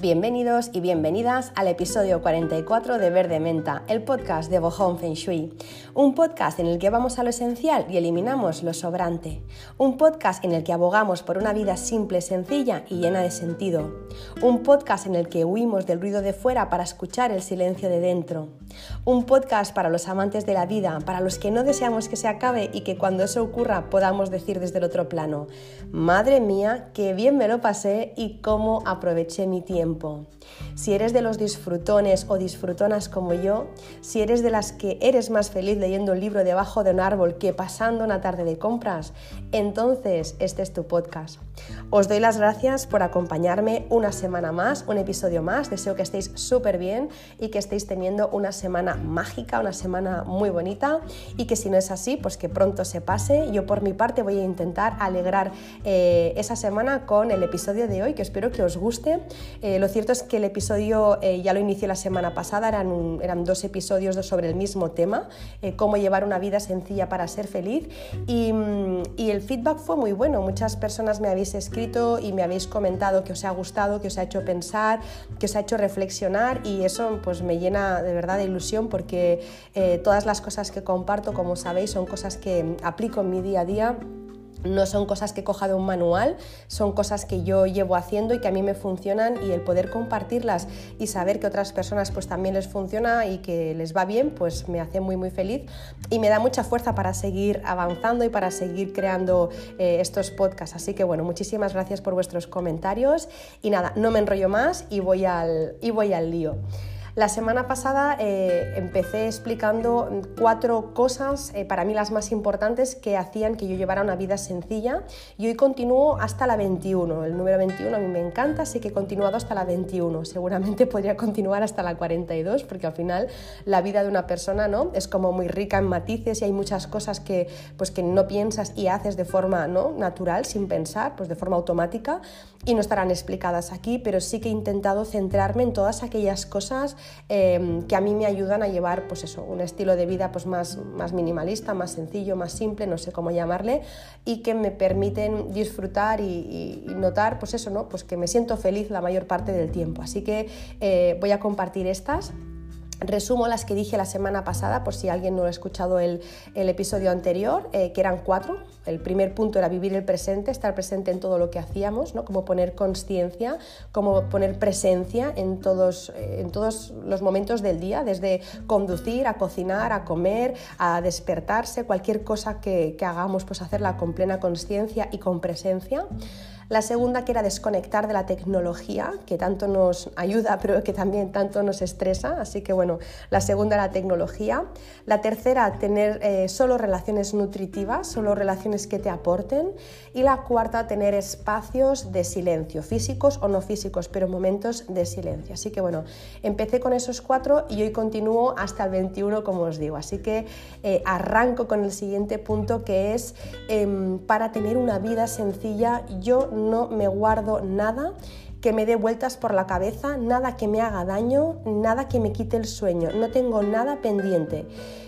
Bienvenidos y bienvenidas al episodio 44 de Verde Menta, el podcast de Bohong Feng Shui. Un podcast en el que vamos a lo esencial y eliminamos lo sobrante. Un podcast en el que abogamos por una vida simple, sencilla y llena de sentido. Un podcast en el que huimos del ruido de fuera para escuchar el silencio de dentro. Un podcast para los amantes de la vida, para los que no deseamos que se acabe y que cuando eso ocurra podamos decir desde el otro plano, madre mía, qué bien me lo pasé y cómo aproveché mi tiempo si eres de los disfrutones o disfrutonas como yo, si eres de las que eres más feliz leyendo un libro debajo de un árbol que pasando una tarde de compras, entonces este es tu podcast. Os doy las gracias por acompañarme una semana más, un episodio más. Deseo que estéis súper bien y que estéis teniendo una semana mágica, una semana muy bonita y que si no es así, pues que pronto se pase. Yo por mi parte voy a intentar alegrar eh, esa semana con el episodio de hoy, que espero que os guste. Eh, lo cierto es que el episodio eh, ya lo inicié la semana pasada, eran, dos episodios sobre el mismo tema, cómo llevar una vida sencilla para ser feliz y, y el feedback fue muy bueno. Muchas personas me habéis escrito y me habéis comentado que os ha gustado, que os ha hecho pensar, que os ha hecho reflexionar y eso pues me llena de verdad de ilusión porque eh, todas las cosas que comparto, como sabéis, son cosas que aplico en mi día a día no son cosas que coja de un manual, son cosas que yo llevo haciendo y que a mí me funcionan y el poder compartirlas y saber que otras personas pues también les funciona y que les va bien, pues me hace muy muy feliz y me da mucha fuerza para seguir avanzando y para seguir creando eh, estos podcasts. Así que bueno, muchísimas gracias por vuestros comentarios y nada, no me enrollo más y voy al, y voy al lío. La semana pasada eh, empecé explicando cuatro cosas, eh, para mí las más importantes, que hacían que yo llevara una vida sencilla y hoy continúo hasta la 21. El número 21 a mí me encanta, así que he continuado hasta la 21. Seguramente podría continuar hasta la 42 porque al final la vida de una persona ¿no? es como muy rica en matices y hay muchas cosas que, pues, que no piensas y haces de forma ¿no? natural, sin pensar, pues de forma automática y no estarán explicadas aquí, pero sí que he intentado centrarme en todas aquellas cosas Em, que a mí me ayudan a llevar pues eso, un estilo de vida pues más, más minimalista, más sencillo, más simple, no sé cómo llamarle, y que me permiten disfrutar y, notar pues eso, ¿no? pues que me siento feliz la mayor parte del tiempo. Así que eh, voy a compartir estas. Resumo las que dije la semana pasada, por si alguien no ha escuchado el, episodio anterior, eh, que eran cuatro. El primer punto era vivir el presente, estar presente en todo lo que hacíamos, ¿no? como poner conciencia, como poner presencia en todos, eh, en todos los momentos del día, desde conducir, a cocinar, a comer, a despertarse, cualquier cosa que, que hagamos, pues hacerla con plena conciencia y con presencia. La segunda que era desconectar de la tecnología, que tanto nos ayuda, pero que también tanto nos estresa. Así que bueno, la segunda la tecnología. La tercera, tener eh, solo relaciones nutritivas, solo relaciones que te aporten. Y la cuarta, tener espacios de silencio, físicos o no físicos, pero momentos de silencio. Así que bueno, empecé con esos cuatro y hoy continúo hasta el 21, como os digo. Así que eh, arranco con el siguiente punto que es em, para tener una vida sencilla, yo me guardo nada que me dé vueltas por la cabeza, nada que me haga daño, nada que me quite el sueño, no tengo nada pendiente.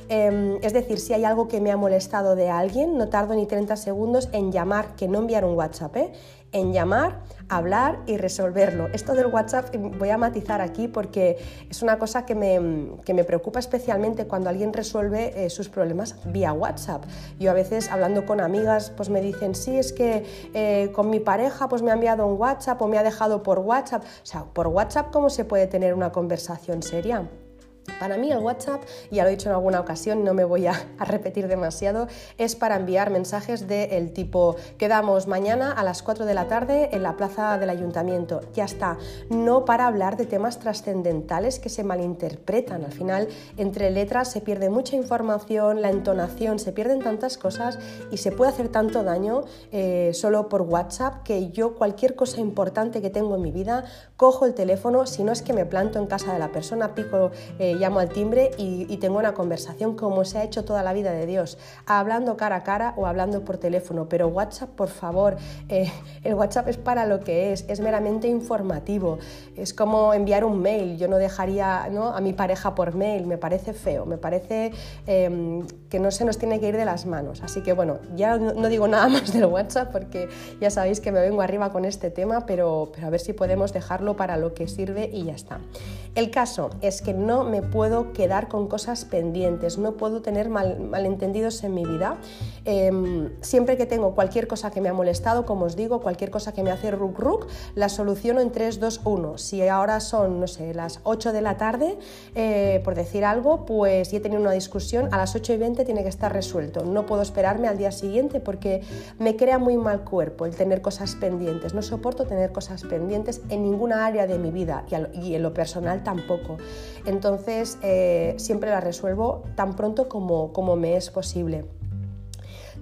Em, es decir, si hay algo que me ha molestado de alguien, no tardo ni 30 segundos en llamar, que no enviar un WhatsApp, ¿eh? En llamar, hablar y resolverlo. Esto del WhatsApp voy a matizar aquí porque es una cosa que me, que me preocupa especialmente cuando alguien resuelve eh, sus problemas vía WhatsApp. Yo a veces hablando con amigas pues me dicen, sí, es que eh, con mi pareja pues me ha enviado un WhatsApp o me ha dejado por WhatsApp. O sea, por WhatsApp, ¿cómo se puede tener una conversación seria? Para mí el WhatsApp, ya lo he dicho en alguna ocasión, no me voy a, repetir demasiado, es para enviar mensajes del tipo quedamos mañana a las 4 de la tarde en la plaza del ayuntamiento. Ya está, no para hablar de temas trascendentales que se malinterpretan. Al final, entre letras se pierde mucha información, la entonación, se pierden tantas cosas y se puede hacer tanto daño eh, solo por WhatsApp que yo cualquier cosa importante que tengo en mi vida, cojo el teléfono, si no es que me planto en casa de la persona, pico... Eh, eh, llamo al timbre y, tengo una conversación como se ha hecho toda la vida de Dios, hablando cara a cara o hablando por teléfono. Pero WhatsApp, por favor, eh, el WhatsApp es para lo que es, es meramente informativo. Es como enviar un mail. Yo no dejaría a mi pareja por mail, me parece feo, me parece em, que no se nos tiene que ir de las manos. Así que bueno, ya no, digo nada más del WhatsApp porque ya sabéis que me vengo arriba con este tema, pero a ver si podemos dejarlo para lo que sirve y ya está. El caso es que no me puedo quedar con cosas pendientes, no puedo tener malentendidos en mi vida. Em, siempre que tengo cualquier cosa que me ha molestado, como os digo, cualquier cosa que me hace ruk ruk, la soluciono en 3, 2, 1. Si ahora son, no sé, las 8 de la tarde, eh, por decir algo, pues he tenido una discusión, a las 8 y 20 tiene que estar resuelto. No puedo esperarme al día siguiente porque me crea muy mal cuerpo el tener cosas pendientes. No soporto tener cosas pendientes en ninguna área de mi vida y en lo personal tampoco. Entonces, eh, siempre la resuelvo tan pronto como, como me es posible.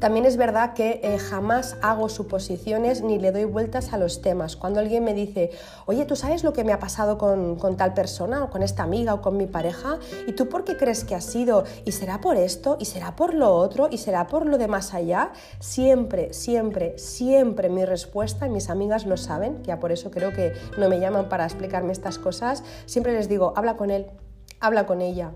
También es verdad que eh, jamás hago suposiciones ni le doy vueltas a los temas. Cuando alguien me dice, oye, ¿tú sabes lo que me ha pasado con, tal persona o con esta amiga o con mi pareja? ¿Y tú por qué crees que ha sido? ¿Y será por esto? ¿Y será por lo otro? ¿Y será por lo de más allá? Siempre, siempre, siempre mi respuesta, y mis amigas lo saben, ya por eso creo que no me llaman para explicarme estas cosas, siempre les digo, habla con él, habla con ella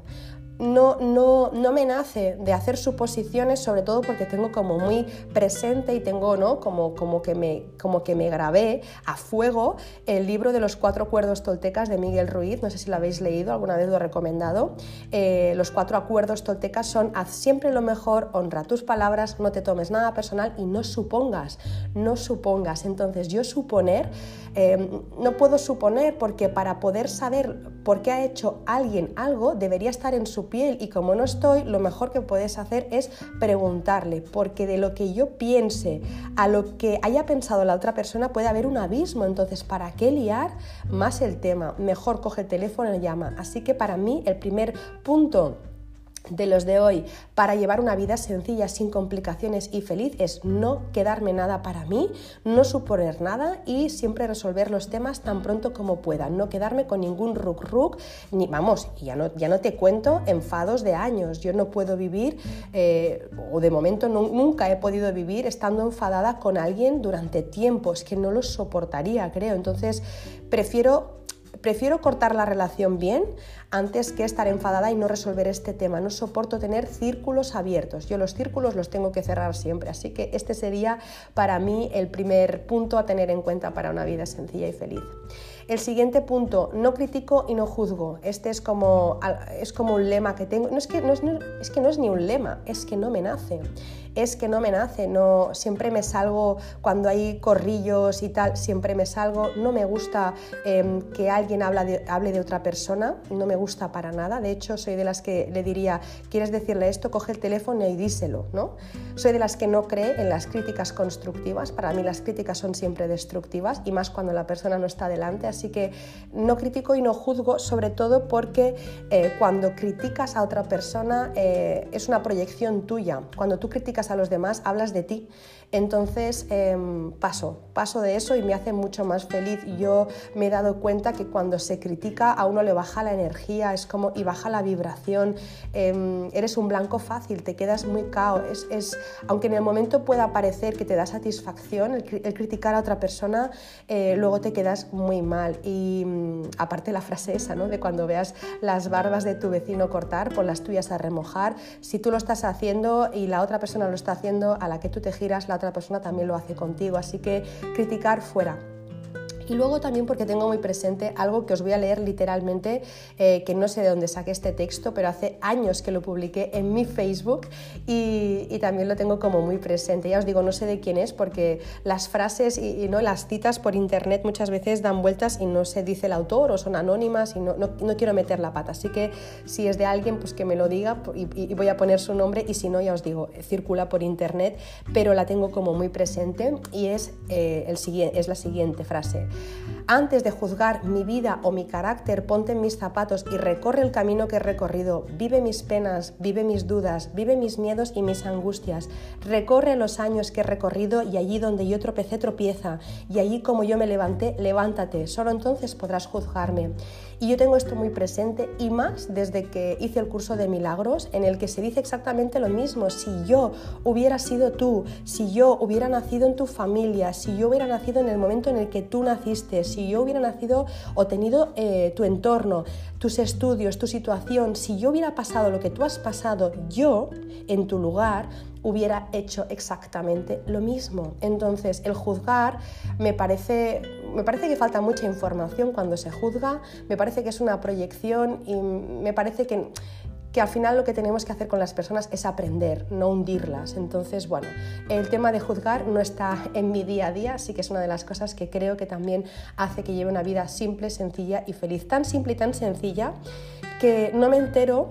no, no, no, me nace de hacer suposiciones, sobre todo porque tengo como muy presente y tengo ¿no? como, como, que me, como que me grabé a fuego el libro de los cuatro acuerdos toltecas de Miguel Ruiz, no sé si lo habéis leído, alguna vez lo he recomendado. Eh, los cuatro acuerdos toltecas son haz siempre lo mejor, honra tus palabras, no te tomes nada personal y no supongas, no supongas. Entonces yo suponer, eh, no puedo suponer porque para poder saber por qué ha hecho alguien algo debería estar en su piel y como no estoy, lo mejor que puedes hacer es preguntarle, porque de lo que yo piense a lo que haya pensado la otra persona puede haber un abismo, entonces ¿para qué liar más el tema? Mejor coge el teléfono y llama. Así que para mí el primer punto de los de hoy. Para llevar una vida sencilla, sin complicaciones y feliz es no quedarme nada para mí, no suponer nada y siempre resolver los temas tan pronto como pueda, no quedarme con ningún ruk ruk, ni vamos, ya no, ya no te cuento enfados de años, yo no puedo vivir, eh, o de momento nunca he podido vivir estando enfadada con alguien durante tiempo, es que no lo soportaría, creo, entonces prefiero Prefiero cortar la relación bien antes que estar enfadada y no resolver este tema. No soporto tener círculos abiertos. Yo los círculos los tengo que cerrar siempre. Así que este sería para mí el primer punto a tener en cuenta para una vida sencilla y feliz. El siguiente punto, no critico y no juzgo. Este es como, es como un lema que tengo. No es que no es, es que no es ni un lema, es que no me nace es que no me nace, no, siempre me salgo cuando hay corrillos y tal, siempre me salgo, no me gusta em, que alguien de, hable de otra persona, no me gusta para nada, de hecho soy de las que le diría, ¿quieres decirle esto? Coge el teléfono y díselo, ¿no? Soy de las que no cree en las críticas constructivas, para mí las críticas son siempre destructivas y más cuando la persona no está delante, así que no critico y no juzgo, sobre todo porque eh, cuando criticas a otra persona eh, es una proyección tuya, cuando tú criticas a los demás, hablas de ti. Entonces em, paso, paso de eso y me hace mucho más feliz. Yo me he dado cuenta que cuando se critica a uno le baja la energía, es como y baja la vibración. Em, eres un blanco fácil, te quedas muy cao. Es, aunque en el momento pueda parecer que te da satisfacción el, criticar a otra persona, eh, luego te quedas muy mal. Y mm, aparte la frase esa, ¿no? De cuando veas las barbas de tu vecino cortar, pon las tuyas a remojar. Si tú lo estás haciendo y la otra persona lo está haciendo, a la que tú te giras, la otra persona también lo hace contigo. Así que criticar fuera. Y luego también porque tengo muy presente algo que os voy a leer literalmente, eh, que no sé de dónde saqué este texto, pero hace años que lo publiqué en mi Facebook y, también lo tengo como muy presente. Ya os digo, no sé de quién es porque las frases y, no las citas por internet muchas veces dan vueltas y no se dice el autor o son anónimas y no, no, quiero meter la pata. Así que si es de alguien, pues que me lo diga y, voy a poner su nombre y si no, ya os digo, circula por internet, pero la tengo como muy presente y es, eh, el, es la siguiente frase. Antes de juzgar mi vida o mi carácter, ponte en mis zapatos y recorre el camino que he recorrido. Vive mis penas, vive mis dudas, vive mis miedos y mis angustias. Recorre los años que he recorrido y allí donde yo tropecé, tropieza. Y allí como yo me levanté, levántate. Solo entonces podrás juzgarme. Y yo tengo esto muy presente y más desde que hice el curso de milagros en el que se dice exactamente lo mismo. Si yo hubiera sido tú, si yo hubiera nacido en tu familia, si yo hubiera nacido en el momento en el que tú naciste, si yo hubiera nacido o tenido eh, tu entorno, tus estudios, tu situación, si yo hubiera pasado lo que tú has pasado, yo en tu lugar hubiera hecho exactamente lo mismo. Entonces, el juzgar me parece, me parece que falta mucha información cuando se juzga, me parece que es una proyección y me parece que que al final lo que tenemos que hacer con las personas es aprender, no hundirlas. Entonces, bueno, el tema de juzgar no está en mi día a día, así que es una de las cosas que creo que también hace que lleve una vida simple, sencilla y feliz. Tan simple y tan sencilla que no me entero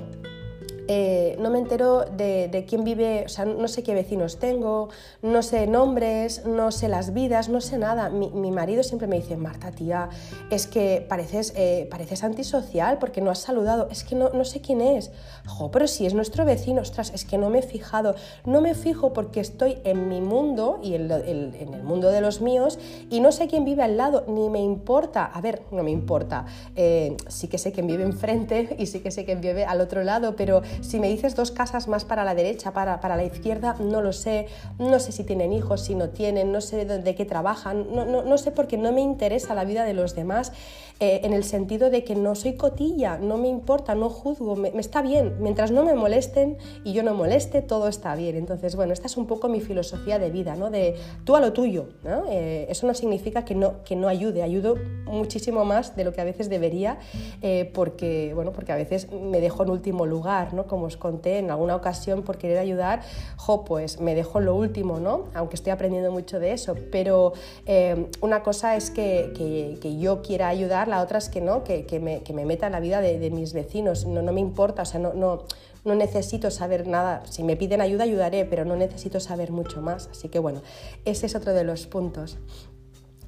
eh, no me entero de, quién vive, o sea, no sé qué vecinos tengo, no sé nombres, no sé las vidas, no sé nada. Mi, marido siempre me dice, Marta, tía, es que pareces, eh, pareces antisocial porque no has saludado, es que no, no sé quién es. Jo, pero si es nuestro vecino, ostras, es que no me he fijado. No me fijo porque estoy en mi mundo y en, el mundo de los míos y no sé quién vive al lado, ni me importa. A ver, no me importa. Eh, sí que sé quién vive enfrente y sí que sé quién vive al otro lado, pero si me dices dos casas más para la derecha, para, para la izquierda, no lo sé. No sé si tienen hijos, si no tienen, no sé de, qué trabajan, no, no, no, sé porque no me interesa la vida de los demás eh, en el sentido de que no soy cotilla, no me importa, no juzgo, me, está bien. Mientras no me molesten y yo no moleste, todo está bien. Entonces, bueno, esta es un poco mi filosofía de vida, ¿no? De tú a lo tuyo. ¿no? Eh, eso no significa que no, que no ayude, ayudo muchísimo más de lo que a veces debería, eh, porque, bueno, porque a veces me dejo en último lugar, ¿no? como os conté en alguna ocasión por querer ayudar, jo, pues me dejo lo último, ¿no? Aunque estoy aprendiendo mucho de eso, pero eh, una cosa es que, que, yo quiera ayudar, la otra es que no, que, que me, me, meta en la vida de, de mis vecinos, no, no, me importa, o sea, no, no, no necesito saber nada, si me piden ayuda ayudaré, pero no necesito saber mucho más, así que bueno, ese es otro de los puntos.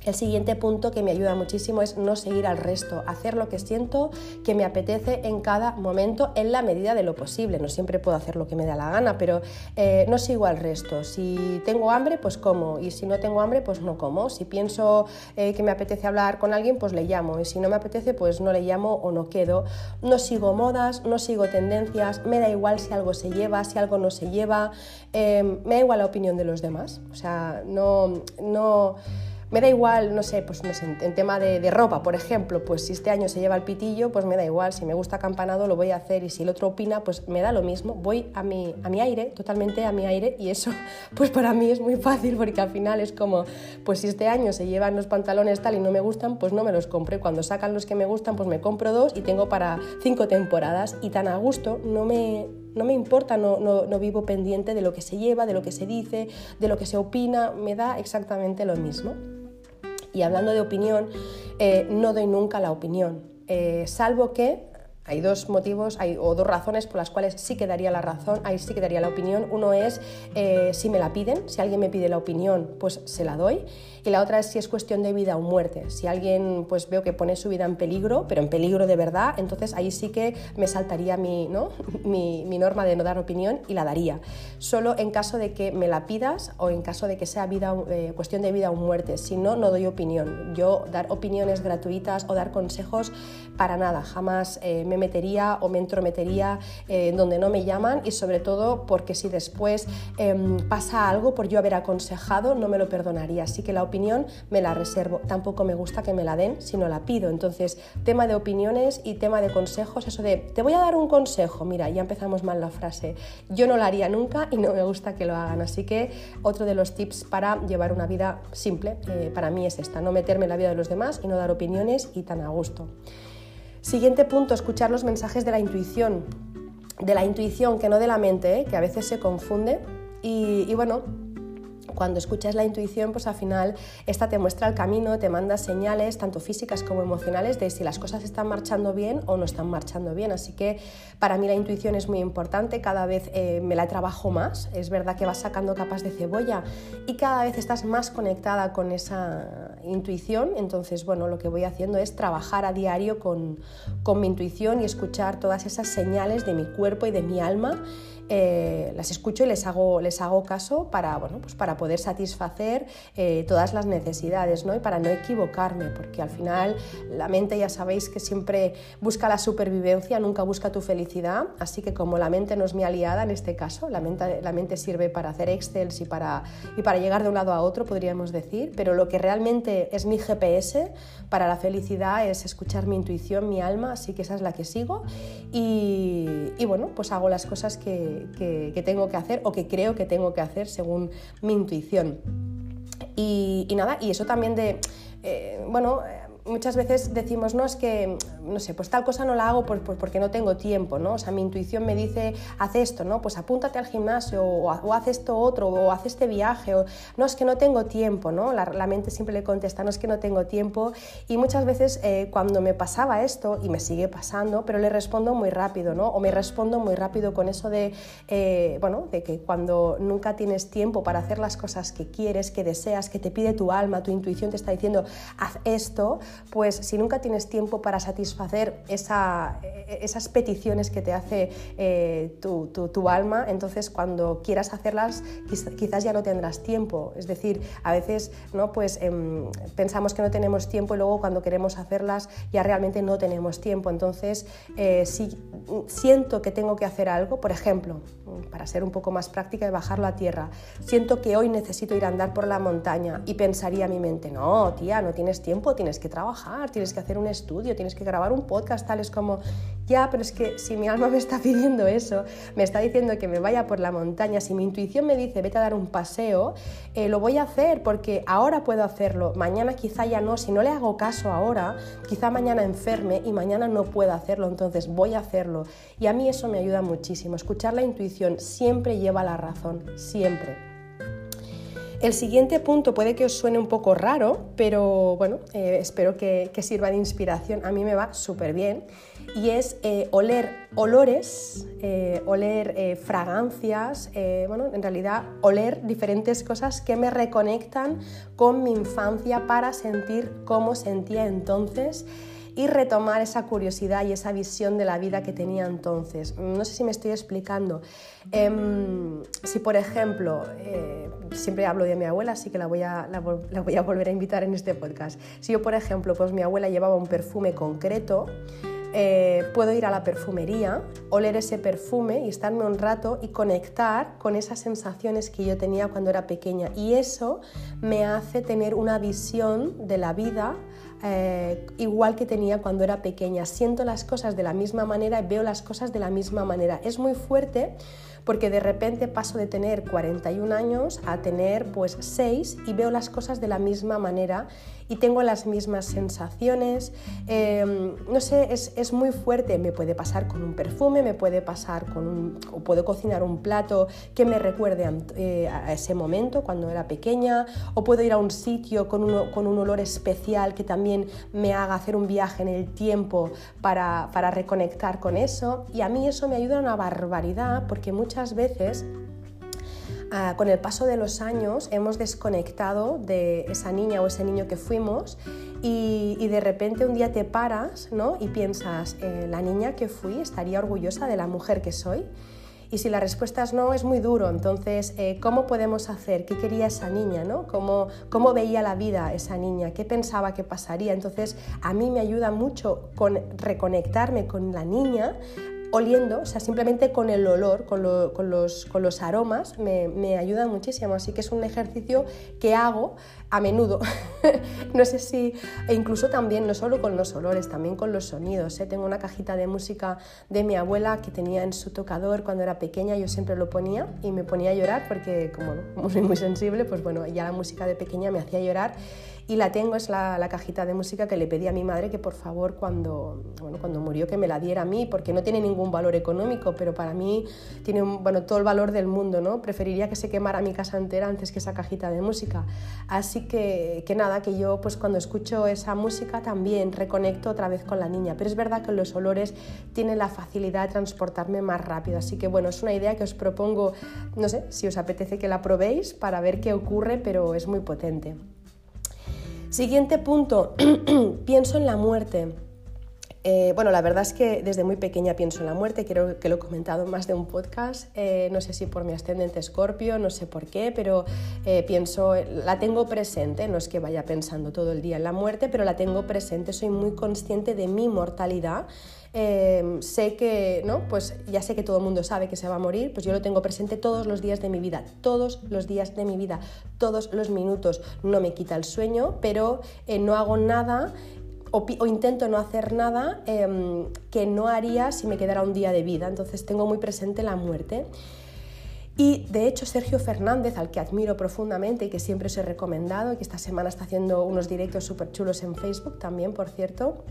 El siguiente punto que me ayuda muchísimo es no seguir al resto, hacer lo que siento que me apetece en cada momento en la medida de lo posible. No siempre puedo hacer lo que me da la gana, pero eh, no sigo al resto. Si tengo hambre, pues como, y si no tengo hambre, pues no como. Si pienso eh, que me apetece hablar con alguien, pues le llamo, y si no me apetece, pues no le llamo o no quedo. No sigo modas, no sigo tendencias, me da igual si algo se lleva, si algo no se lleva, eh, me da igual la opinión de los demás. O sea, no... no me da igual, no sé, pues en, tema de, ropa, por ejemplo, pues si este año se lleva el pitillo, pues me da igual, si me gusta acampanado lo voy a hacer y si el otro opina, pues me da lo mismo, voy a mi, a mi aire, totalmente a mi aire y eso pues para mí es muy fácil porque al final es como, pues si este año se llevan los pantalones tal y no me gustan, pues no me los compro cuando sacan los que me gustan, pues me compro dos y tengo para cinco temporadas y tan a gusto, no me, no me importa, no, no, no, vivo pendiente de lo que se lleva, de lo que se dice, de lo que se opina, me da exactamente lo mismo. Y hablando de opinión, eh, no doy nunca la opinión, eh, salvo que hay dos motivos hay, o dos razones por las cuales sí que daría la razón, ahí sí la opinión. Uno es eh, si me la piden, si alguien me pide la opinión, pues se la doy. Y la otra es si es cuestión de vida o muerte. Si alguien pues veo que pone su vida en peligro, pero en peligro de verdad, entonces ahí sí que me saltaría mi, ¿no? mi, norma de no dar opinión y la daría. Solo en caso de que me la pidas o en caso de que sea vida, eh, cuestión de vida o muerte. Si no, no doy opinión. Yo dar opiniones gratuitas o dar consejos para nada. Jamás eh, me metería o me entrometería eh, donde no me llaman y sobre todo porque si después em, pasa algo por yo haber aconsejado, no me lo perdonaría. Así que la opinión me la reservo. Tampoco me gusta que me la den si no la pido. Entonces, tema de opiniones y tema de consejos, eso de, te voy a dar un consejo, mira, ya empezamos mal la frase. Yo no la haría nunca y no me gusta que lo hagan. Así que otro de los tips para llevar una vida simple, eh, para mí es esta, no meterme en la vida de los demás y no dar opiniones y tan a gusto. Siguiente punto, escuchar los mensajes de la intuición. De la intuición, que no de la mente, ¿eh? que a veces se confunde. y bueno, cuando escuchas la intuición, pues al final esta te muestra el camino, te manda señales, tanto físicas como emocionales, de si las cosas están marchando bien o no están marchando bien. Así que para mí la intuición es muy importante, cada vez eh, me la trabajo más, es verdad que vas sacando capas de cebolla y cada vez estás más conectada con esa intuición, entonces bueno, lo que voy haciendo es trabajar a diario con, con mi intuición y escuchar todas esas señales de mi cuerpo y de mi alma eh, las escucho y les hago, les hago caso para, bueno, pues para poder satisfacer eh, todas las necesidades ¿no? y para no equivocarme, porque al final la mente ya sabéis que siempre busca la supervivencia, nunca busca tu felicidad, así que como la mente no es mi aliada en este caso, la mente, la mente sirve para hacer excels y para, y para llegar de un lado a otro, podríamos decir, pero lo que realmente es mi GPS para la felicidad es escuchar mi intuición, mi alma, así que esa es la que sigo y, y bueno, pues hago las cosas que, que, tengo que hacer o que creo que tengo que hacer según mi intuición. Y, nada, y eso también de, eh, bueno, muchas veces decimos, no, es que, no sé, pues tal cosa no la hago porque no tengo tiempo, ¿no? O sea, mi intuición me dice, haz esto, ¿no? Pues apúntate al gimnasio o, haz esto otro o haz este viaje o no, es que no tengo tiempo, ¿no? La, mente siempre le contesta, no es que no tengo tiempo y muchas veces eh, cuando me pasaba esto y me sigue pasando, pero le respondo muy rápido, ¿no? O me respondo muy rápido con eso de, eh, bueno, de que cuando nunca tienes tiempo para hacer las cosas que quieres, que deseas, que te pide tu alma, tu intuición te está diciendo, haz esto, pues si nunca tienes tiempo para satisfacer e, esas peticiones que te hace eh, tu, alma, entonces cuando quieras hacerlas quizás ya no tendrás tiempo. Es decir, a veces ¿no? pues, em, pensamos que no tenemos tiempo y luego cuando queremos hacerlas ya realmente no tenemos tiempo. Entonces, eh, si siento que tengo que hacer algo, por ejemplo, para ser un poco más práctica y bajarlo a tierra, siento que hoy necesito ir a andar por la montaña y pensaría mi mente, no, tía, no tienes tiempo, tienes que trabajar tienes que hacer un estudio, tienes que grabar un podcast, tales como, ya, pero es que si mi alma me está pidiendo eso, me está diciendo que me vaya por la montaña, si mi intuición me dice vete a dar un paseo, eh, lo voy a hacer porque ahora puedo hacerlo, mañana quizá ya no, si no le hago caso ahora, quizá mañana enferme y mañana no pueda hacerlo, entonces voy a hacerlo. Y a mí eso me ayuda muchísimo, escuchar la intuición siempre lleva la razón, siempre. El siguiente punto puede que os suene un poco raro, pero bueno, eh, espero que, sirva de inspiración. A mí me va súper bien. Y es eh, oler olores, eh, oler fragancias, bueno, en realidad oler diferentes cosas que me reconectan con mi infancia para sentir cómo sentía entonces y retomar esa curiosidad y esa visión de la vida que tenía entonces. No sé si me estoy explicando. Em, si, por ejemplo, eh, siempre hablo de mi abuela, así que la voy, a, la, voy a volver a invitar en este podcast. Si yo, por ejemplo, pues mi abuela llevaba un perfume concreto, eh, puedo ir a la perfumería, oler ese perfume y estarme un rato y conectar con esas sensaciones que yo tenía cuando era pequeña. Y eso me hace tener una visión de la vida eh, igual que tenía cuando era pequeña. Siento las cosas de la misma manera y veo las cosas de la misma manera. Es muy fuerte porque de repente paso de tener 41 años a tener pues 6 y veo las cosas de la misma manera y tengo las mismas sensaciones. Em, no sé, es, muy fuerte. Me puede pasar con un perfume, me puede pasar con un... o puedo cocinar un plato que me recuerde a, eh, ese momento cuando era pequeña, o puedo ir a un sitio con un, con un olor especial que también me haga hacer un viaje en el tiempo para, para reconectar con eso. Y a mí eso me ayuda una barbaridad porque muchas veces Ah, con el paso de los años hemos desconectado de esa niña o ese niño que fuimos y, de repente un día te paras ¿no? y piensas, eh, la niña que fui estaría orgullosa de la mujer que soy. Y si la respuesta es no, es muy duro. Entonces, eh, ¿cómo podemos hacer? ¿Qué quería esa niña? ¿no? ¿Cómo, ¿Cómo veía la vida esa niña? ¿Qué pensaba que pasaría? Entonces, a mí me ayuda mucho con reconectarme con la niña oliendo, o sea, simplemente con el olor, con, los, aromas, me, me, ayuda muchísimo. Así que es un ejercicio que hago a menudo. no sé si, e incluso también, no solo con los olores, también con los sonidos. ¿eh? Tengo una cajita de música de mi abuela que tenía en su tocador cuando era pequeña, yo siempre lo ponía y me ponía a llorar porque como, soy muy sensible, pues bueno, ya la música de pequeña me hacía llorar y la tengo, es la, cajita de música que le pedí a mi madre que por favor cuando, bueno, cuando murió que me la diera a mí, porque no tiene ningún valor económico, pero para mí tiene bueno, todo el valor del mundo, ¿no? Preferiría que se quemara mi casa entera antes que esa cajita de música. Así que, que nada, que yo pues cuando escucho esa música también reconecto otra vez con la niña, pero es verdad que los olores tienen la facilidad de transportarme más rápido, así que bueno, es una idea que os propongo, no sé, si os apetece que la probéis para ver qué ocurre, pero es muy potente. Siguiente punto, pienso en la muerte. Eh, bueno, la verdad es que desde muy pequeña pienso en la muerte, creo que lo he comentado en más de un podcast, eh, no sé si por mi ascendente escorpio, no sé por qué, pero eh, pienso, la tengo presente, no es que vaya pensando todo el día en la muerte, pero la tengo presente, soy muy consciente de mi mortalidad. Sé que, ¿no? Pues ya sé que todo el mundo sabe que se va a morir, pues yo lo tengo presente todos los días de mi vida, todos los días de mi vida, todos los minutos. No me quita el sueño, pero no hago nada o, intento no hacer nada em, que no haría si me quedara un día de vida. Entonces tengo muy presente la muerte. Y de hecho Sergio Fernández, al que admiro profundamente y que siempre os he recomendado, y que esta semana está haciendo unos directos súper chulos en Facebook también, por cierto,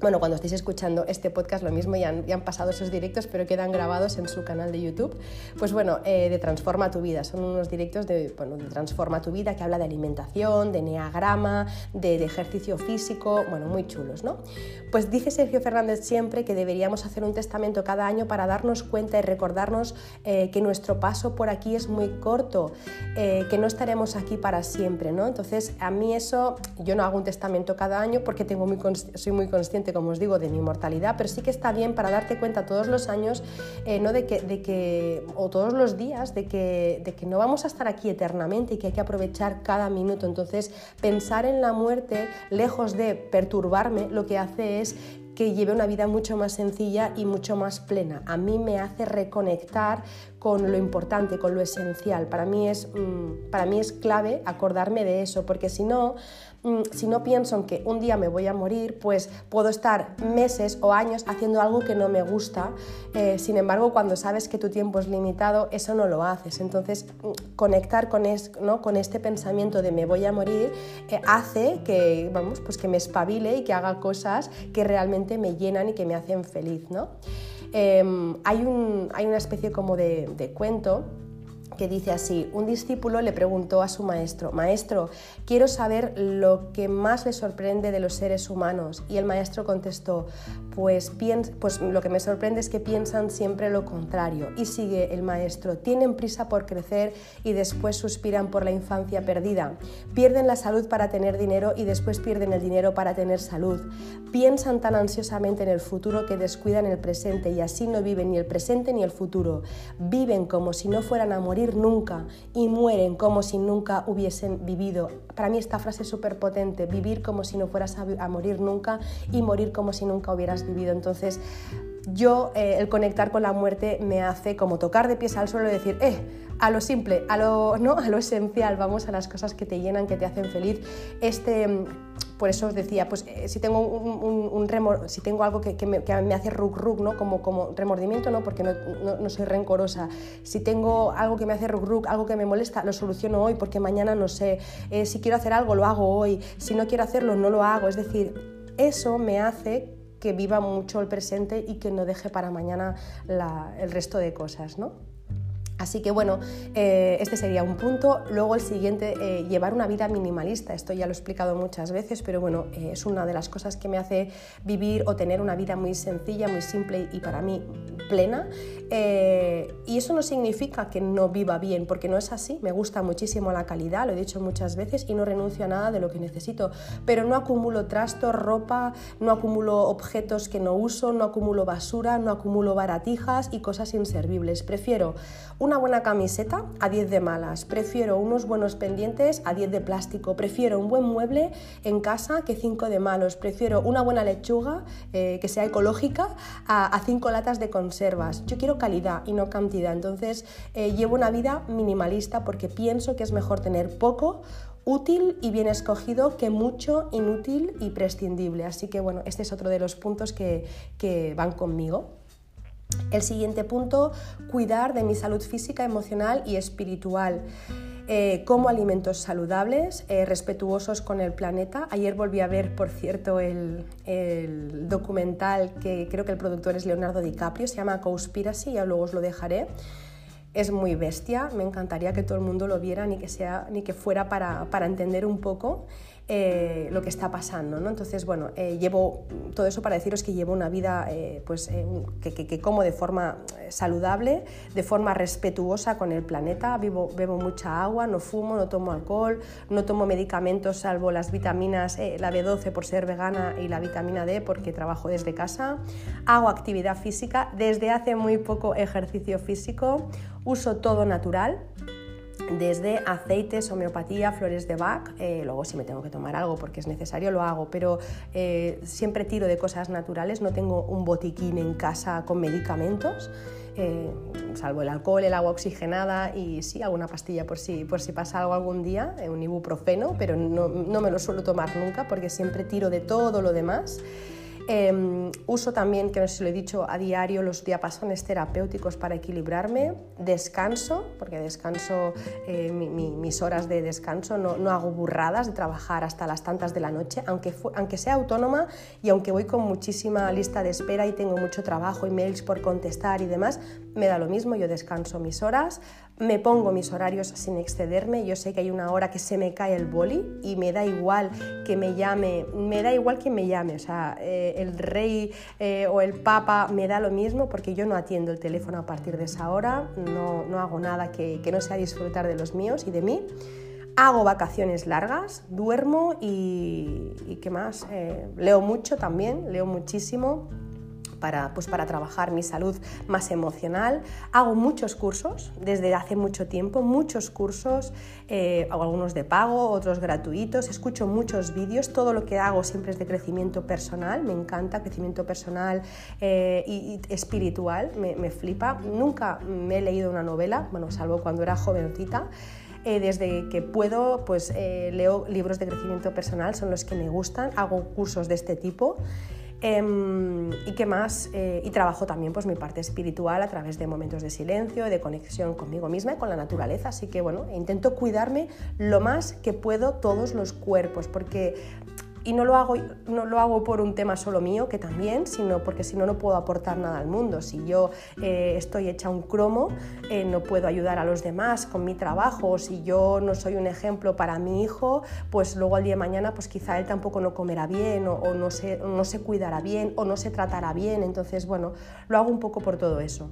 bueno, cuando estéis escuchando este podcast lo mismo, ya han, pasado esos directos, pero quedan grabados en su canal de YouTube. Pues bueno, eh, de Transforma tu vida, son unos directos de, bueno, de Transforma tu vida que habla de alimentación, de neagrama, de, ejercicio físico, bueno, muy chulos, ¿no? Pues dice Sergio Fernández siempre que deberíamos hacer un testamento cada año para darnos cuenta y recordarnos eh, que nuestro paso por aquí es muy corto, eh, que no estaremos aquí para siempre, ¿no? Entonces, a mí eso, yo no hago un testamento cada año porque tengo muy, soy muy consciente como os digo, de mi mortalidad, pero sí que está bien para darte cuenta todos los años, eh, ¿no? de, que, de que, o todos los días, de que, de que no vamos a estar aquí eternamente y que hay que aprovechar cada minuto. Entonces, pensar en la muerte, lejos de perturbarme, lo que hace es que lleve una vida mucho más sencilla y mucho más plena. A mí me hace reconectar con lo importante, con lo esencial. Para mí es, mm, para mí es clave acordarme de eso, porque si no, si no pienso en que un día me voy a morir, pues puedo estar meses o años haciendo algo que no me gusta. Eh, sin embargo, cuando sabes que tu tiempo es limitado, eso no lo haces. Entonces, mm, conectar con, ¿no? con este pensamiento de me voy a morir eh, hace que, vamos, pues que me espabile y que haga cosas que realmente me llenan y que me hacen feliz. ¿no? Em, hay, un, hay, una especie como de, de cuento que dice así, un discípulo le preguntó a su maestro, maestro, quiero saber lo que más le sorprende de los seres humanos. Y el maestro contestó, pues, pues lo que me sorprende es que piensan siempre lo contrario. Y sigue el maestro, tienen prisa por crecer y después suspiran por la infancia perdida. Pierden la salud para tener dinero y después pierden el dinero para tener salud. Piensan tan ansiosamente en el futuro que descuidan el presente y así no viven ni el presente ni el futuro. Viven como si no fueran a morir nunca y mueren como si nunca hubiesen vivido. Para mí esta frase es súper potente, vivir como si no fueras a, morir nunca y morir como si nunca hubieras vivido. Entonces, yo eh, el conectar con la muerte me hace como tocar de pies al suelo y decir, eh, a lo simple, a lo, ¿no? a lo esencial, vamos a las cosas que te llenan, que te hacen feliz. Este por eso os decía, pues eh, si tengo un, remor, si tengo algo que, me, hace rug rug, ¿no? Como, como remordimiento, no, porque no, soy rencorosa. Si tengo algo que me hace rug rug, algo que me molesta, lo soluciono hoy, porque mañana no sé. Eh, si quiero hacer algo, lo hago hoy. Si no quiero hacerlo, no lo hago. Es decir, eso me hace que viva mucho el presente y que no deje para mañana el resto de cosas, ¿no? Así que bueno, eh, este sería un punto. Luego el siguiente, eh, llevar una vida minimalista. Esto ya lo he explicado muchas veces, pero bueno, eh, es una de las cosas que me hace vivir o tener una vida muy sencilla, muy simple y para mí plena. y eso no significa que no viva bien, porque no es así. Me gusta muchísimo la calidad, lo he dicho muchas veces, y no renuncio a nada de lo que necesito. Pero no acumulo trastos, ropa, no acumulo objetos que no uso, no acumulo basura, no acumulo baratijas y cosas inservibles. Prefiero una buena camiseta a 10 de malas, prefiero unos buenos pendientes a 10 de plástico, prefiero un buen mueble en casa que 5 de malos, prefiero una buena lechuga eh, que sea ecológica a 5 latas de conservas. Yo quiero calidad y no cantidad, entonces eh, llevo una vida minimalista porque pienso que es mejor tener poco útil y bien escogido que mucho inútil y prescindible. Así que bueno, este es otro de los puntos que, que van conmigo. El siguiente punto, cuidar de mi salud física, emocional y espiritual. Eh, como alimentos saludables, eh, respetuosos con el planeta. Ayer volví a ver, por cierto, el, documental que creo que el productor es Leonardo DiCaprio, se llama Conspiracy, ya luego os lo dejaré. Es muy bestia, me encantaría que todo el mundo lo viera ni que, sea, ni que fuera para, para entender un poco. Eh, lo que está pasando. ¿no? Entonces, bueno, eh, llevo todo eso para deciros que llevo una vida eh, pues, que, como de forma saludable, de forma respetuosa con el planeta, Vivo, bebo mucha agua, no fumo, no tomo alcohol, no tomo medicamentos salvo las vitaminas, la B12 por ser vegana y la vitamina D porque trabajo desde casa, hago actividad física, desde hace muy poco ejercicio físico, uso todo natural, desde aceites, homeopatía, flores de Bach, eh, luego si me tengo que tomar algo porque es necesario lo hago, pero eh, siempre tiro de cosas naturales, no tengo un botiquín en casa con medicamentos, eh, salvo el alcohol, el agua oxigenada y sí, alguna pastilla por si, por si pasa algo algún día, un ibuprofeno, pero no, no me lo suelo tomar nunca porque siempre tiro de todo lo demás. Em, uso también, que no sé si lo he dicho, a diario los diapasones terapéuticos para equilibrarme. Descanso, porque descanso eh, mis horas de descanso, no, hago burradas de trabajar hasta las tantas de la noche, aunque, aunque sea autónoma y aunque voy con muchísima lista de espera y tengo mucho trabajo, emails por contestar y demás, me da lo mismo, yo descanso mis horas, me pongo mis horarios sin excederme, yo sé que hay una hora que se me cae el boli y me da igual que me llame, me da igual que me llame, o sea, eh, el rey eh, o el papa me da lo mismo porque yo no atiendo el teléfono a partir de esa hora, no, no hago nada que, que, no sea disfrutar de los míos y de mí. Hago vacaciones largas, duermo y, ¿qué más? Eh, leo mucho también, leo muchísimo para, pues para trabajar mi salud más emocional. Hago muchos cursos desde hace mucho tiempo, muchos cursos, eh, algunos de pago, otros gratuitos, escucho muchos vídeos, todo lo que hago siempre es de crecimiento personal, me encanta, crecimiento personal eh, y, espiritual, me, me flipa. Nunca me he leído una novela, bueno, salvo cuando era jovencita. Eh, desde que puedo, pues leo libros de crecimiento personal, son los que me gustan, hago cursos de este tipo Em, ¿Y qué más? Eh, y trabajo también pues, mi parte espiritual a través de momentos de silencio, de conexión conmigo misma y con la naturaleza. Así que bueno, intento cuidarme lo más que puedo todos los cuerpos, porque y no lo, hago, no lo hago por un tema solo mío, que también, sino porque si no, no puedo aportar nada al mundo. Si yo eh, estoy hecha un cromo, eh, no puedo ayudar a los demás con mi trabajo. O si yo no soy un ejemplo para mi hijo, pues luego al día de mañana, pues quizá él tampoco no comerá bien o, o no, se, no se cuidará bien o no se tratará bien. Entonces, bueno, lo hago un poco por todo eso.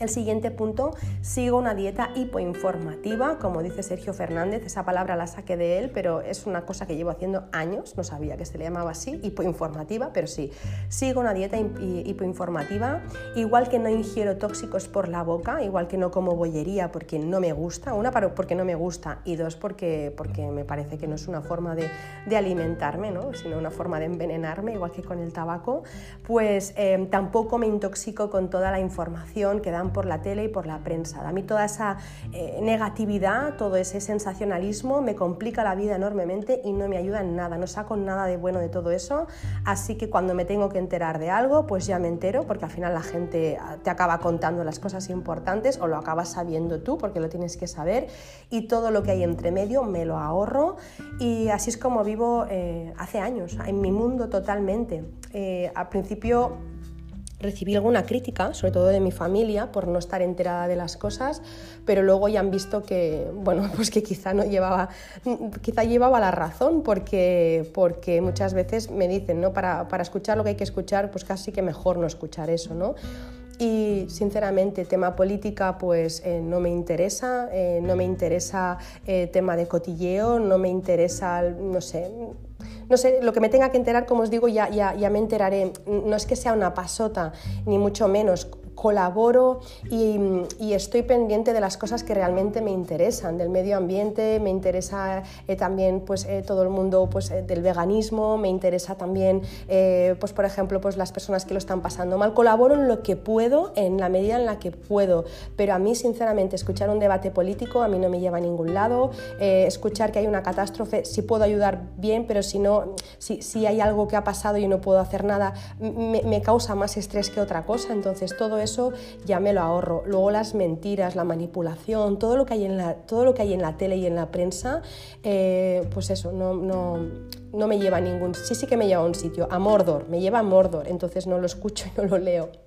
El siguiente punto, sigo una dieta hipoinformativa, como dice Sergio Fernández, esa palabra la saqué de él, pero es una cosa que llevo haciendo años, no sabía que se le llamaba así, hipoinformativa, pero sí, sigo una dieta hipoinformativa, igual que no ingiero tóxicos por la boca, igual que no como bollería porque no me gusta, una porque no me gusta y dos porque, porque me parece que no es una forma de, alimentarme, ¿no? sino una forma de envenenarme, igual que con el tabaco, pues eh, tampoco me intoxico con toda la información que dan por la tele y por la prensa. A mí toda esa eh, negatividad, todo ese sensacionalismo me complica la vida enormemente y no me ayuda en nada, no saco nada de bueno de todo eso, así que cuando me tengo que enterar de algo, pues ya me entero, porque al final la gente ah, te acaba contando las cosas importantes o lo acabas sabiendo tú, porque lo tienes que saber, y todo lo que hay entre medio me lo ahorro y así es como vivo eh, hace años, en mi mundo totalmente. Eh, al principio recibí alguna crítica, sobre todo de mi familia, por no estar enterada de las cosas, pero luego ya han visto que, bueno, pues que quizá no llevaba, quizá llevaba la razón, porque, porque muchas veces me dicen, ¿no? Para, para escuchar lo que hay que escuchar, pues casi que mejor no escuchar eso, ¿no? Y sinceramente, tema política, pues eh, no me interesa, eh, no me interesa eh, tema de cotilleo, no me interesa, no sé, no sé, lo que me tenga que enterar, como os digo, ya, ya, ya me enteraré. No es que sea una pasota, ni mucho menos colaboro y, estoy pendiente de las cosas que realmente me interesan, del medio ambiente, me interesa eh, también pues, eh, todo el mundo pues, eh, del veganismo, me interesa también, pues, por ejemplo, pues, las personas que lo están pasando mal. Colaboro en lo que puedo, en la medida en la que puedo, pero a mí, sinceramente, escuchar un debate político a mí no me lleva a ningún lado, escuchar que hay una catástrofe, si puedo ayudar bien, pero si no, si, si hay algo que ha pasado y no puedo hacer nada, me, me causa más estrés que otra cosa, entonces todo eso ya me lo ahorro. Luego las mentiras, la manipulación, todo lo que hay en la, todo lo que hay en la tele y en la prensa, eh, pues eso, no, no, no me lleva a ningún... Sí, sí que me lleva a un sitio, a Mordor, me lleva a Mordor, entonces no lo escucho y no lo leo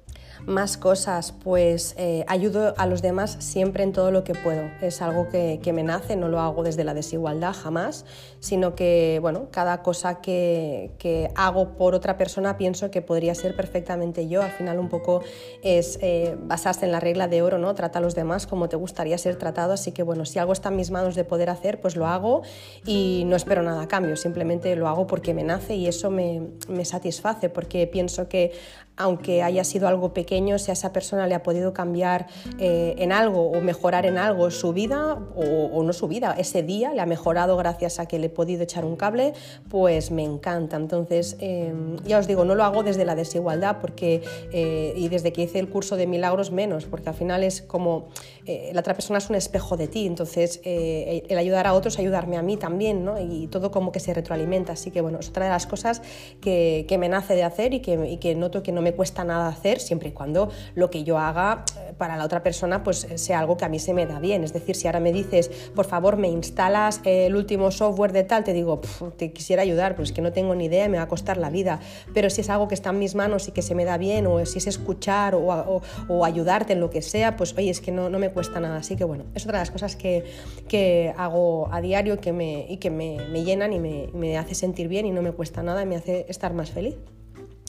más cosas, pues eh, ayudo a los demás siempre en todo lo que puedo. Es algo que, me nace, no lo hago desde la desigualdad jamás, sino que, bueno, cada cosa que, hago por otra persona pienso que podría ser perfectamente yo. Al final un poco es eh, basarse en la regla de oro, ¿no? Trata a los demás como te gustaría ser tratado, así que, bueno, si algo está en mis manos de poder hacer, pues lo hago y no espero nada a cambio, simplemente lo hago porque me nace y eso me, me satisface, porque pienso que aunque haya sido algo pequeño, si a esa persona le ha podido cambiar eh, en algo o mejorar en algo su vida o, no su vida, ese día le ha mejorado gracias a que le he podido echar un cable, pues me encanta. Entonces, em, ya os digo, no lo hago desde la desigualdad porque, eh, y desde que hice el curso de milagros menos, porque al final es como eh, la otra persona es un espejo de ti, entonces el ayudar a otros, ayudarme a mí también, ¿no? y todo como que se retroalimenta. Así que bueno, es otra de las cosas que, me nace de hacer y que, y que noto que no me cuesta nada hacer siempre y cuando lo que yo haga eh, para la otra persona pues sea algo que a mí se me da bien. Es decir, si ahora me dices, por favor, me instalas el último software de tal, te digo, te quisiera ayudar, pero es que no tengo ni idea, me va a costar la vida. Pero si es algo que está en mis manos y que se me da bien, o si es escuchar o, ayudarte en lo que sea, pues oye, es que no, no, me cuesta nada. Así que bueno, es otra de las cosas que, que hago a diario que me, y que me, me llenan y me, me hace sentir bien y no me cuesta nada y me hace estar más feliz.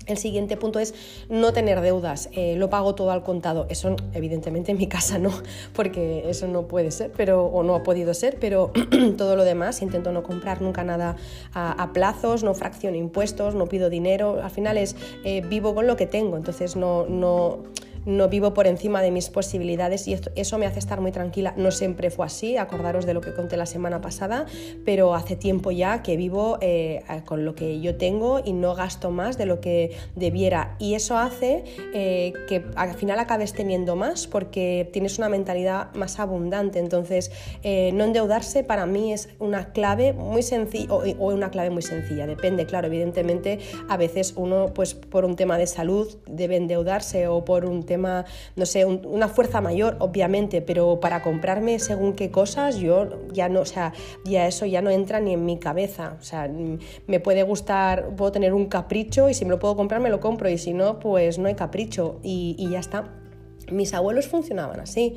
El siguiente punto es no tener deudas, eh, lo pago todo al contado. Eso evidentemente en mi casa no, porque eso no puede ser, pero, o no ha podido ser, pero todo lo demás intento no comprar nunca nada a, plazos, no fracciono impuestos, no pido dinero. Al final es eh, vivo con lo que tengo, entonces no, no no vivo por encima de mis posibilidades y eso me hace estar muy tranquila. No siempre fue así, acordaros de lo que conté la semana pasada, pero hace tiempo ya que vivo eh, con lo que yo tengo y no gasto más de lo que debiera. Y eso hace eh, que al final acabes teniendo más porque tienes una mentalidad más abundante. Entonces, eh, no endeudarse para mí es una clave muy sencilla o, una clave muy sencilla. Depende, claro, evidentemente a veces uno pues por un tema de salud debe endeudarse o por un no sé, una fuerza mayor, obviamente, pero para comprarme según qué cosas, yo ya no, o sea, ya eso ya no entra ni en mi cabeza. O sea, me puede gustar, puedo tener un capricho y si me lo puedo comprar, me lo compro y si no, pues no hay capricho y, y ya está. Mis abuelos funcionaban así.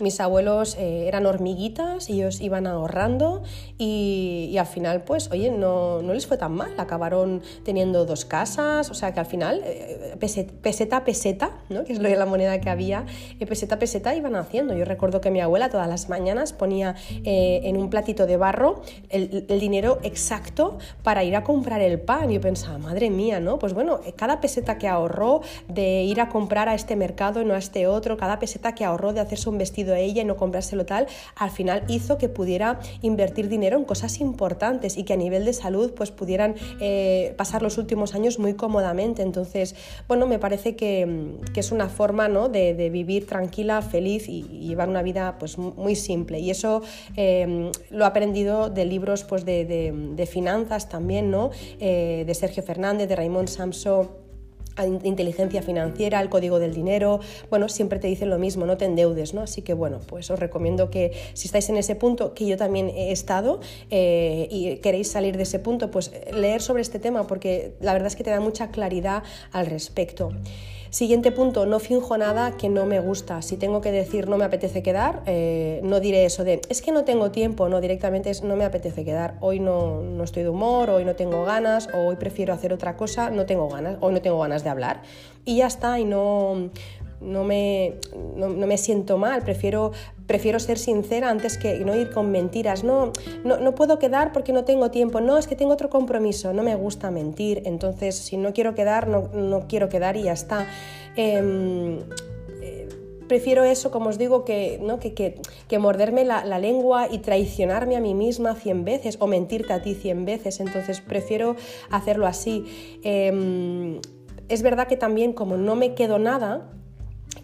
Mis abuelos eh, eran hormiguitas, ellos iban ahorrando y, al final, pues, oye, no, no, les fue tan mal. Acabaron teniendo dos casas, o sea que al final, eh, peseta peseta, ¿no? que es la moneda que había, eh, peseta peseta iban haciendo. Yo recuerdo que mi abuela todas las mañanas ponía en un platito de barro el, el, dinero exacto para ir a comprar el pan. Yo pensaba, madre mía, ¿no? Pues bueno, cada peseta que ahorró de ir a comprar a este mercado y no a este otro, cada peseta que ahorró de hacerse un vestido ella y no comprárselo tal, al final hizo que pudiera invertir dinero en cosas importantes y que a nivel de salud pues pudieran eh, pasar los últimos años muy cómodamente. Entonces, bueno, me parece que, es una forma ¿no? de, vivir tranquila, feliz y, llevar una vida pues muy simple. Y eso eh, lo he aprendido de libros pues, de, finanzas también, ¿no? Eh, de Sergio Fernández, de Raymond Samso inteligencia financiera, el código del dinero, bueno, siempre te dicen lo mismo, no te endeudes, ¿no? Así que bueno, pues os recomiendo que si estáis en ese punto, que yo también he estado eh, y queréis salir de ese punto, pues leer sobre este tema porque la verdad es que te da mucha claridad al respecto. Siguiente punto, no finjo nada que no me gusta. Si tengo que decir no me apetece quedar, eh, no diré eso de es que no tengo tiempo, no, directamente es no me apetece quedar. Hoy no, no estoy de humor, hoy no tengo ganas, o hoy prefiero hacer otra cosa, no tengo ganas, hoy no tengo ganas de hablar. Y ya está, y no, no me, no, me, siento mal, prefiero, prefiero ser sincera antes que no ir con mentiras. No, no, no, puedo quedar porque no tengo tiempo, no, es que tengo otro compromiso, no me gusta mentir, entonces si no quiero quedar, no, no quiero quedar y ya está. Em, eh, prefiero eso, como os digo, que, ¿no? que, que, morderme la, lengua y traicionarme a mí misma cien veces o mentirte a ti cien veces. Entonces prefiero hacerlo así. Em, es verdad que también como no me quedo nada,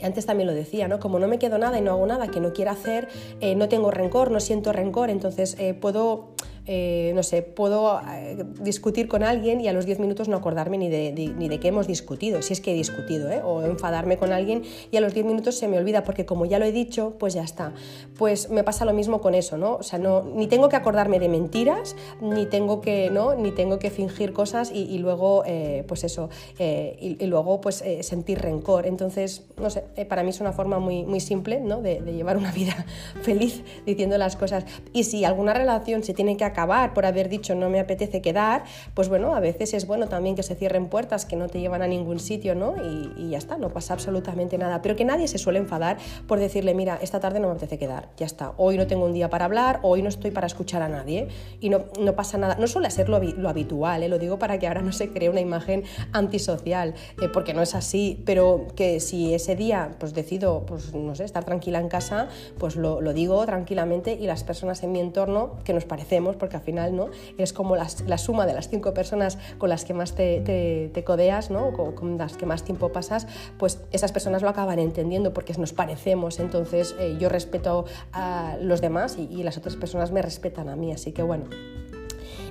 antes también lo decía, ¿no? Como no me quedo nada y no hago nada que no quiera hacer, eh, no tengo rencor, no siento rencor, entonces eh, puedo eh, no sé, puedo eh, discutir con alguien y a los 10 minutos no acordarme ni de, ni de qué hemos discutido, si es que he discutido, ¿eh? o enfadarme con alguien y a los 10 minutos se me olvida porque como ya lo he dicho, pues ya está. Pues me pasa lo mismo con eso, ¿no? O sea, no, ni tengo que acordarme de mentiras, ni tengo que, ¿no? Ni tengo que fingir cosas y, luego, pues eso, y, luego pues sentir rencor. Entonces, no sé, para mí es una forma muy, muy simple, ¿no? de, de llevar una vida feliz diciendo las cosas. Y si alguna relación se tiene que acabar por haber dicho no me apetece quedar, pues bueno, a veces es bueno también que se cierren puertas que no te llevan a ningún sitio, ¿no? Y, ya está, no pasa absolutamente nada. Pero que nadie se suele enfadar por decirle, mira, esta tarde no me apetece quedar, ya está. Hoy no tengo un día para hablar, hoy no estoy para escuchar a nadie y no, no pasa nada. No suele ser lo, habitual, ¿eh? lo digo para que ahora no se cree una imagen antisocial, eh, porque no es así, pero que si ese día pues decido, pues no sé, estar tranquila en casa, pues lo, lo digo tranquilamente y las personas en mi entorno que nos parecemos, porque al final ¿no? es como la, suma de las cinco personas con las que más te, te, codeas, ¿no? con, con, las que más tiempo pasas, pues esas personas lo acaban entendiendo porque nos parecemos. Entonces eh, yo respeto a los demás y las otras personas me respetan a mí. Así que bueno.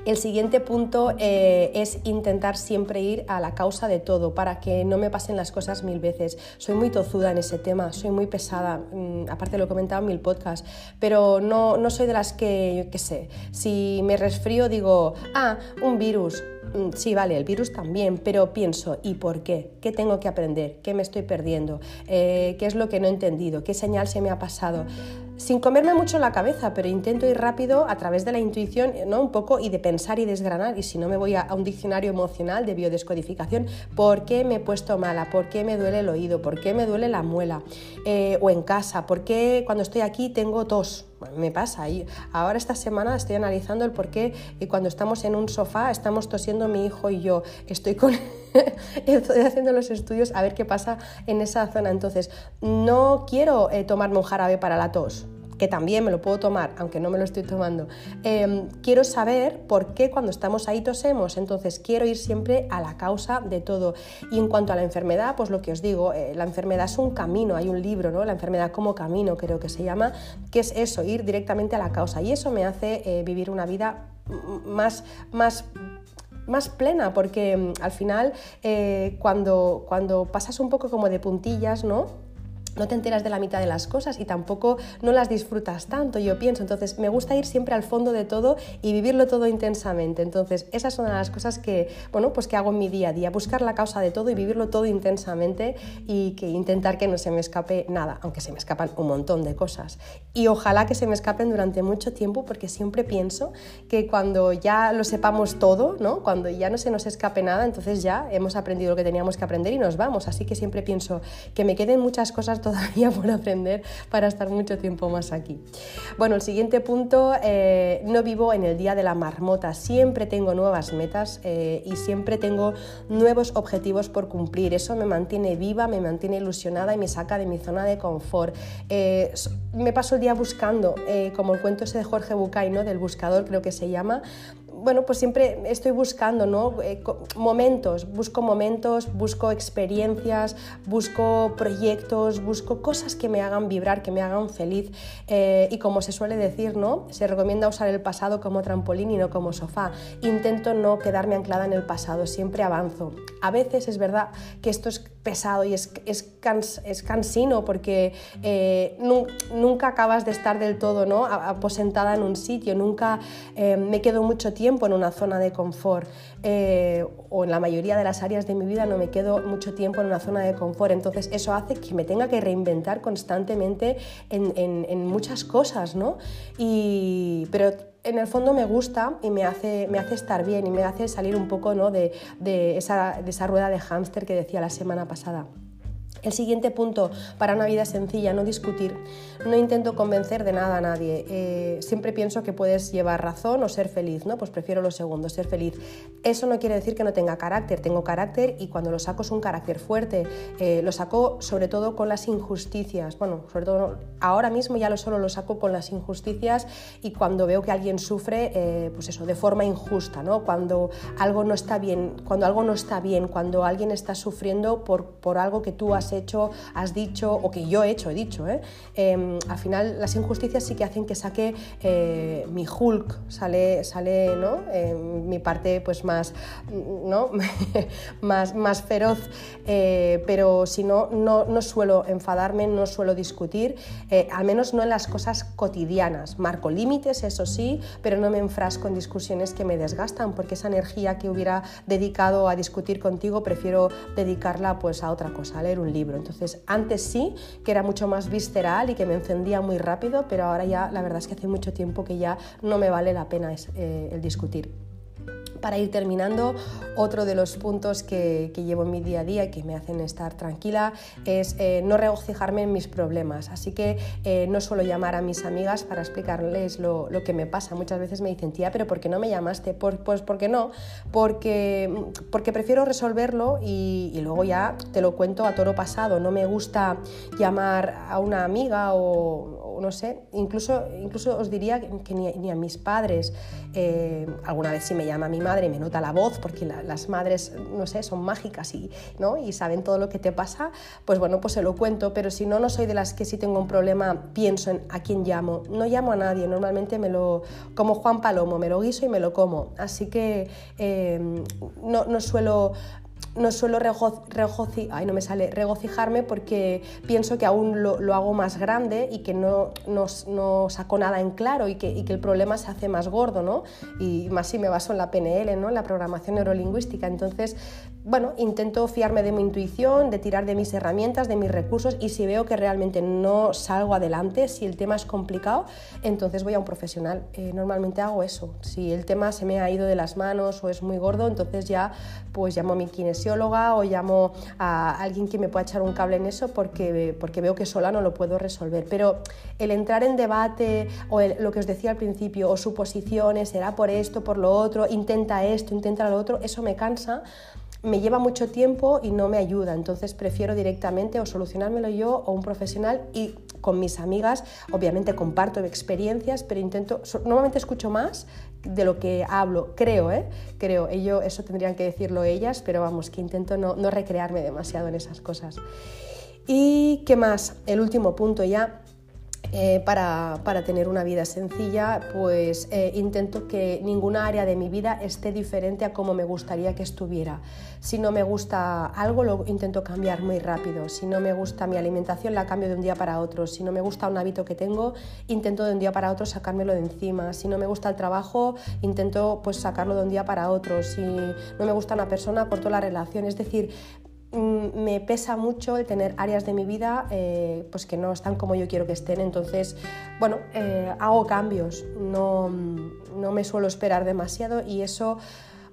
El siguiente punto eh, es intentar siempre ir a la causa de todo para que no me pasen las cosas mil veces. Soy muy tozuda en ese tema, soy muy pesada, mm, aparte lo he comentado en mil podcasts, pero no, no soy de las que, yo qué sé, si me resfrío digo, ah, un virus, mm, sí, vale, el virus también, pero pienso, ¿y por qué? ¿Qué tengo que aprender? ¿Qué me estoy perdiendo? Eh, ¿Qué es lo que no he entendido? ¿Qué señal se me ha pasado? Sin comerme mucho la cabeza, pero intento ir rápido a través de la intuición, ¿no? Un poco y de pensar y desgranar. Y si no me voy a, un diccionario emocional de biodescodificación, ¿por qué me he puesto mala? ¿Por qué me duele el oído? ¿Por qué me duele la muela? Eh, o en casa, ¿por qué cuando estoy aquí tengo tos? me pasa. Y ahora esta semana estoy analizando el por qué y cuando estamos en un sofá estamos tosiendo mi hijo y yo. Estoy con estoy haciendo los estudios a ver qué pasa en esa zona. Entonces, no quiero eh, tomarme un jarabe para la tos que también me lo puedo tomar, aunque no me lo estoy tomando, em, quiero saber por qué cuando estamos ahí tosemos, entonces quiero ir siempre a la causa de todo. Y en cuanto a la enfermedad, pues lo que os digo, eh, la enfermedad es un camino, hay un libro, ¿no? La enfermedad como camino creo que se llama, que es eso, ir directamente a la causa. Y eso me hace eh, vivir una vida más, más más plena, porque mm, al final eh, cuando, cuando pasas un poco como de puntillas, ¿no? No te enteras de la mitad de las cosas y tampoco no las disfrutas tanto, yo pienso. Entonces, me gusta ir siempre al fondo de todo y vivirlo todo intensamente. Entonces, esas son las cosas que, bueno, pues que hago en mi día a día, buscar la causa de todo y vivirlo todo intensamente y que intentar que no se me escape nada, aunque se me escapan un montón de cosas. Y ojalá que se me escapen durante mucho tiempo porque siempre pienso que cuando ya lo sepamos todo, ¿no? Cuando ya no se nos escape nada, entonces ya hemos aprendido lo que teníamos que aprender y nos vamos. Así que siempre pienso que me queden muchas cosas todavía por aprender para estar mucho tiempo más aquí. Bueno, el siguiente punto, eh, no vivo en el día de la marmota, siempre tengo nuevas metas eh, y siempre tengo nuevos objetivos por cumplir. Eso me mantiene viva, me mantiene ilusionada y me saca de mi zona de confort. Eh, me paso el día buscando, como el cuento ese de Jorge Bucay, ¿no? del buscador creo que se llama, bueno, pues siempre estoy buscando ¿no? Eh, momentos, busco momentos, busco experiencias, busco proyectos, busco cosas que me hagan vibrar, que me hagan feliz. Eh, y como se suele decir, ¿no? se recomienda usar el pasado como trampolín y no como sofá. Intento no quedarme anclada en el pasado, siempre avanzo. A veces es verdad que esto es pesado y es, es, es cansino porque eh, nunca acabas de estar del todo ¿no? aposentada en un sitio, nunca me quedo mucho tiempo en una zona de confort eh, o en la mayoría de las áreas de mi vida no me quedo mucho tiempo en una zona de confort. Entonces eso hace que me tenga que reinventar constantemente en, muchas cosas, ¿no? Y, pero en el fondo me gusta y me hace, me hace estar bien y me hace salir un poco ¿no? de, de, esa, de esa rueda de hámster que decía la semana pasada. El siguiente punto para una vida sencilla, no discutir. No intento convencer de nada a nadie. Eh, siempre pienso que puedes llevar razón o ser feliz, ¿no? Pues prefiero lo segundo, ser feliz. Eso no quiere decir que no tenga carácter. Tengo carácter y cuando lo saco es un carácter fuerte. Eh, lo saco sobre todo con las injusticias. Bueno, sobre todo ahora mismo ya lo solo lo saco con las injusticias y cuando veo que alguien sufre, eh, pues eso, de forma injusta, ¿no? Cuando algo no está bien, cuando algo no está bien, cuando alguien está sufriendo por, por algo que tú has hecho, has dicho o que yo he hecho, he dicho. ¿eh? Em, al final las injusticias sí que hacen que saque eh, mi Hulk, sale, sale ¿no? Em, mi parte pues más, ¿no? más, más feroz, eh, pero si no, no, no suelo enfadarme, no suelo discutir, al menos no en las cosas cotidianas. Marco límites, eso sí, pero no me enfrasco en discusiones que me desgastan, porque esa energía que hubiera dedicado a discutir contigo prefiero dedicarla pues a otra cosa, a leer un libro. Entonces, antes sí, que era mucho más visceral y que me encendía muy rápido, pero ahora ya la verdad es que hace mucho tiempo que ya no me vale la pena eh, el discutir para ir terminando, otro de los puntos que, llevo en mi día a día y que me hacen estar tranquila es eh, no regocijarme en mis problemas. Así que eh, no suelo llamar a mis amigas para explicarles lo, que me pasa. Muchas veces me dicen, tía, pero ¿por qué no me llamaste? pues ¿por qué no? Porque, porque prefiero resolverlo y, luego ya te lo cuento a toro pasado. No me gusta llamar a una amiga o, no sé, incluso, incluso os diría que ni, a mis padres. Eh, alguna vez sí me llama mi madre, madre me nota la voz, porque las madres, no sé, son mágicas y, ¿no? y saben todo lo que te pasa, pues bueno, pues se lo cuento, pero si no, no soy de las que si tengo un problema pienso en a quién llamo. No llamo a nadie, normalmente me lo, como Juan Palomo, me lo guiso y me lo como. Así que eh, no, no suelo no suelo no regocijarme porque pienso que aún lo, hago más grande y que no, no, saco nada en claro y que, y que, el problema se hace más gordo, ¿no? Y más si me baso en la PNL, ¿no? En la programación neurolingüística. Entonces, bueno, intento fiarme de mi intuición, de tirar de mis herramientas, de mis recursos y si veo que realmente no salgo adelante, si el tema es complicado, entonces voy a un profesional. Eh, normalmente hago eso. Si el tema se me ha ido de las manos o es muy gordo, entonces ya pues llamo a mi kinesióloga o llamo a alguien que me pueda echar un cable en eso porque, porque veo que sola no lo puedo resolver. Pero el entrar en debate o lo que os decía al principio, o suposiciones, será por esto, por lo otro, intenta esto, intenta lo otro, eso me cansa me lleva mucho tiempo y no me ayuda, entonces prefiero directamente o solucionármelo yo o un profesional y con mis amigas obviamente comparto experiencias, pero intento, normalmente escucho más de lo que hablo, creo, ¿eh? creo, ello, eso tendrían que decirlo ellas, pero vamos, que intento no, no recrearme demasiado en esas cosas. ¿Y qué más? El último punto ya eh, para, tener una vida sencilla, pues eh, intento que ninguna área de mi vida esté diferente a como me gustaría que estuviera. Si no me gusta algo, lo intento cambiar muy rápido. Si no me gusta mi alimentación, la cambio de un día para otro. Si no me gusta un hábito que tengo, intento de un día para otro sacármelo de encima. Si no me gusta el trabajo, intento pues sacarlo de un día para otro. Si no me gusta una persona, corto la relación. Es decir, me pesa mucho el tener áreas de mi vida eh, pues que no están como yo quiero que estén, entonces, bueno, eh, hago cambios, no, no me suelo esperar demasiado y eso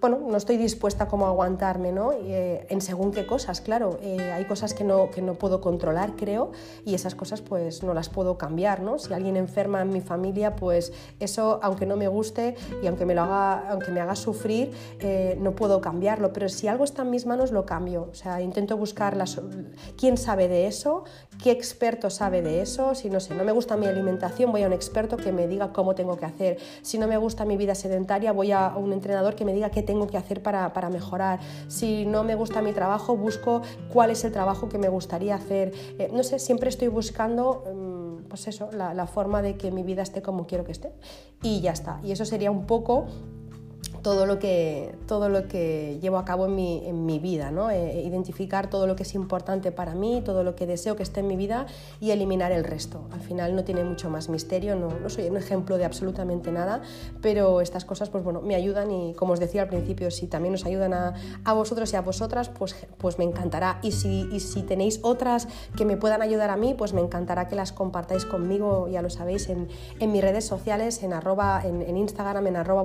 bueno, no estoy dispuesta como a aguantarme, ¿no? Eh, en según qué cosas, claro, eh, hay cosas que no, que no puedo controlar, creo, y esas cosas pues no las puedo cambiar, ¿no? Si alguien enferma en mi familia, pues eso, aunque no me guste y aunque me, lo haga, aunque me haga sufrir, eh, no puedo cambiarlo, pero si algo está en mis manos, lo cambio, o sea, intento buscar quién sabe de eso, qué experto sabe de eso, si no sé, no me gusta mi alimentación, voy a un experto que me diga cómo tengo que hacer, si no me gusta mi vida sedentaria, voy a un entrenador que me diga qué tengo que hacer para, para, mejorar. Si no me gusta mi trabajo, busco cuál es el trabajo que me gustaría hacer. Eh, no sé, siempre estoy buscando, mm, pues eso, la, la forma de que mi vida esté como quiero que esté. Y ya está. Y eso sería un poco todo lo que, todo lo que llevo a cabo en mi, en mi vida, ¿no? Eh, identificar todo lo que es importante para mí, todo lo que deseo que esté en mi vida y eliminar el resto. Al final no tiene mucho más misterio, no, no soy un ejemplo de absolutamente nada, pero estas cosas pues, bueno, me ayudan y como os decía al principio, si también os ayudan a, a vosotros y a vosotras, pues, pues me encantará. Y si, y si tenéis otras que me puedan ayudar a mí, pues me encantará que las compartáis conmigo, ya lo sabéis, en, en mis redes sociales, en, arroba, en, en Instagram, en arroba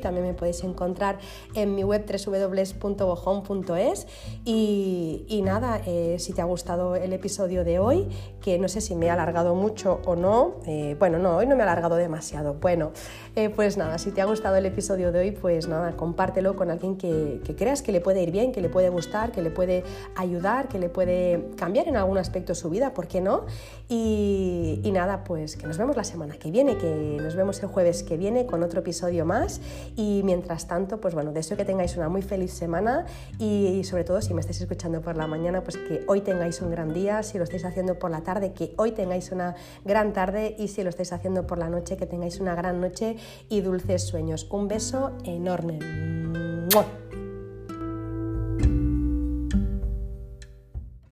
también me podéis encontrar en mi web www.bojón.es y, y, nada, eh, si te ha gustado el episodio de hoy, que no sé si me he alargado mucho o no. Eh, bueno, no, hoy no me he alargado demasiado. Bueno, eh, pues nada, si te ha gustado el episodio de hoy, pues nada, compártelo con alguien que, creas que le puede ir bien, que le puede gustar, que le puede ayudar, que le puede cambiar en algún aspecto su vida, ¿por qué no? Y, y nada, pues que nos vemos la semana que viene, que nos vemos el jueves que viene con otro episodio más. Y mientras tanto, pues bueno, deseo que tengáis una muy feliz semana y sobre todo si me estáis escuchando por la mañana, pues que hoy tengáis un gran día, si lo estáis haciendo por la tarde, que hoy tengáis una gran tarde y si lo estáis haciendo por la noche, que tengáis una gran noche y dulces sueños. Un beso enorme.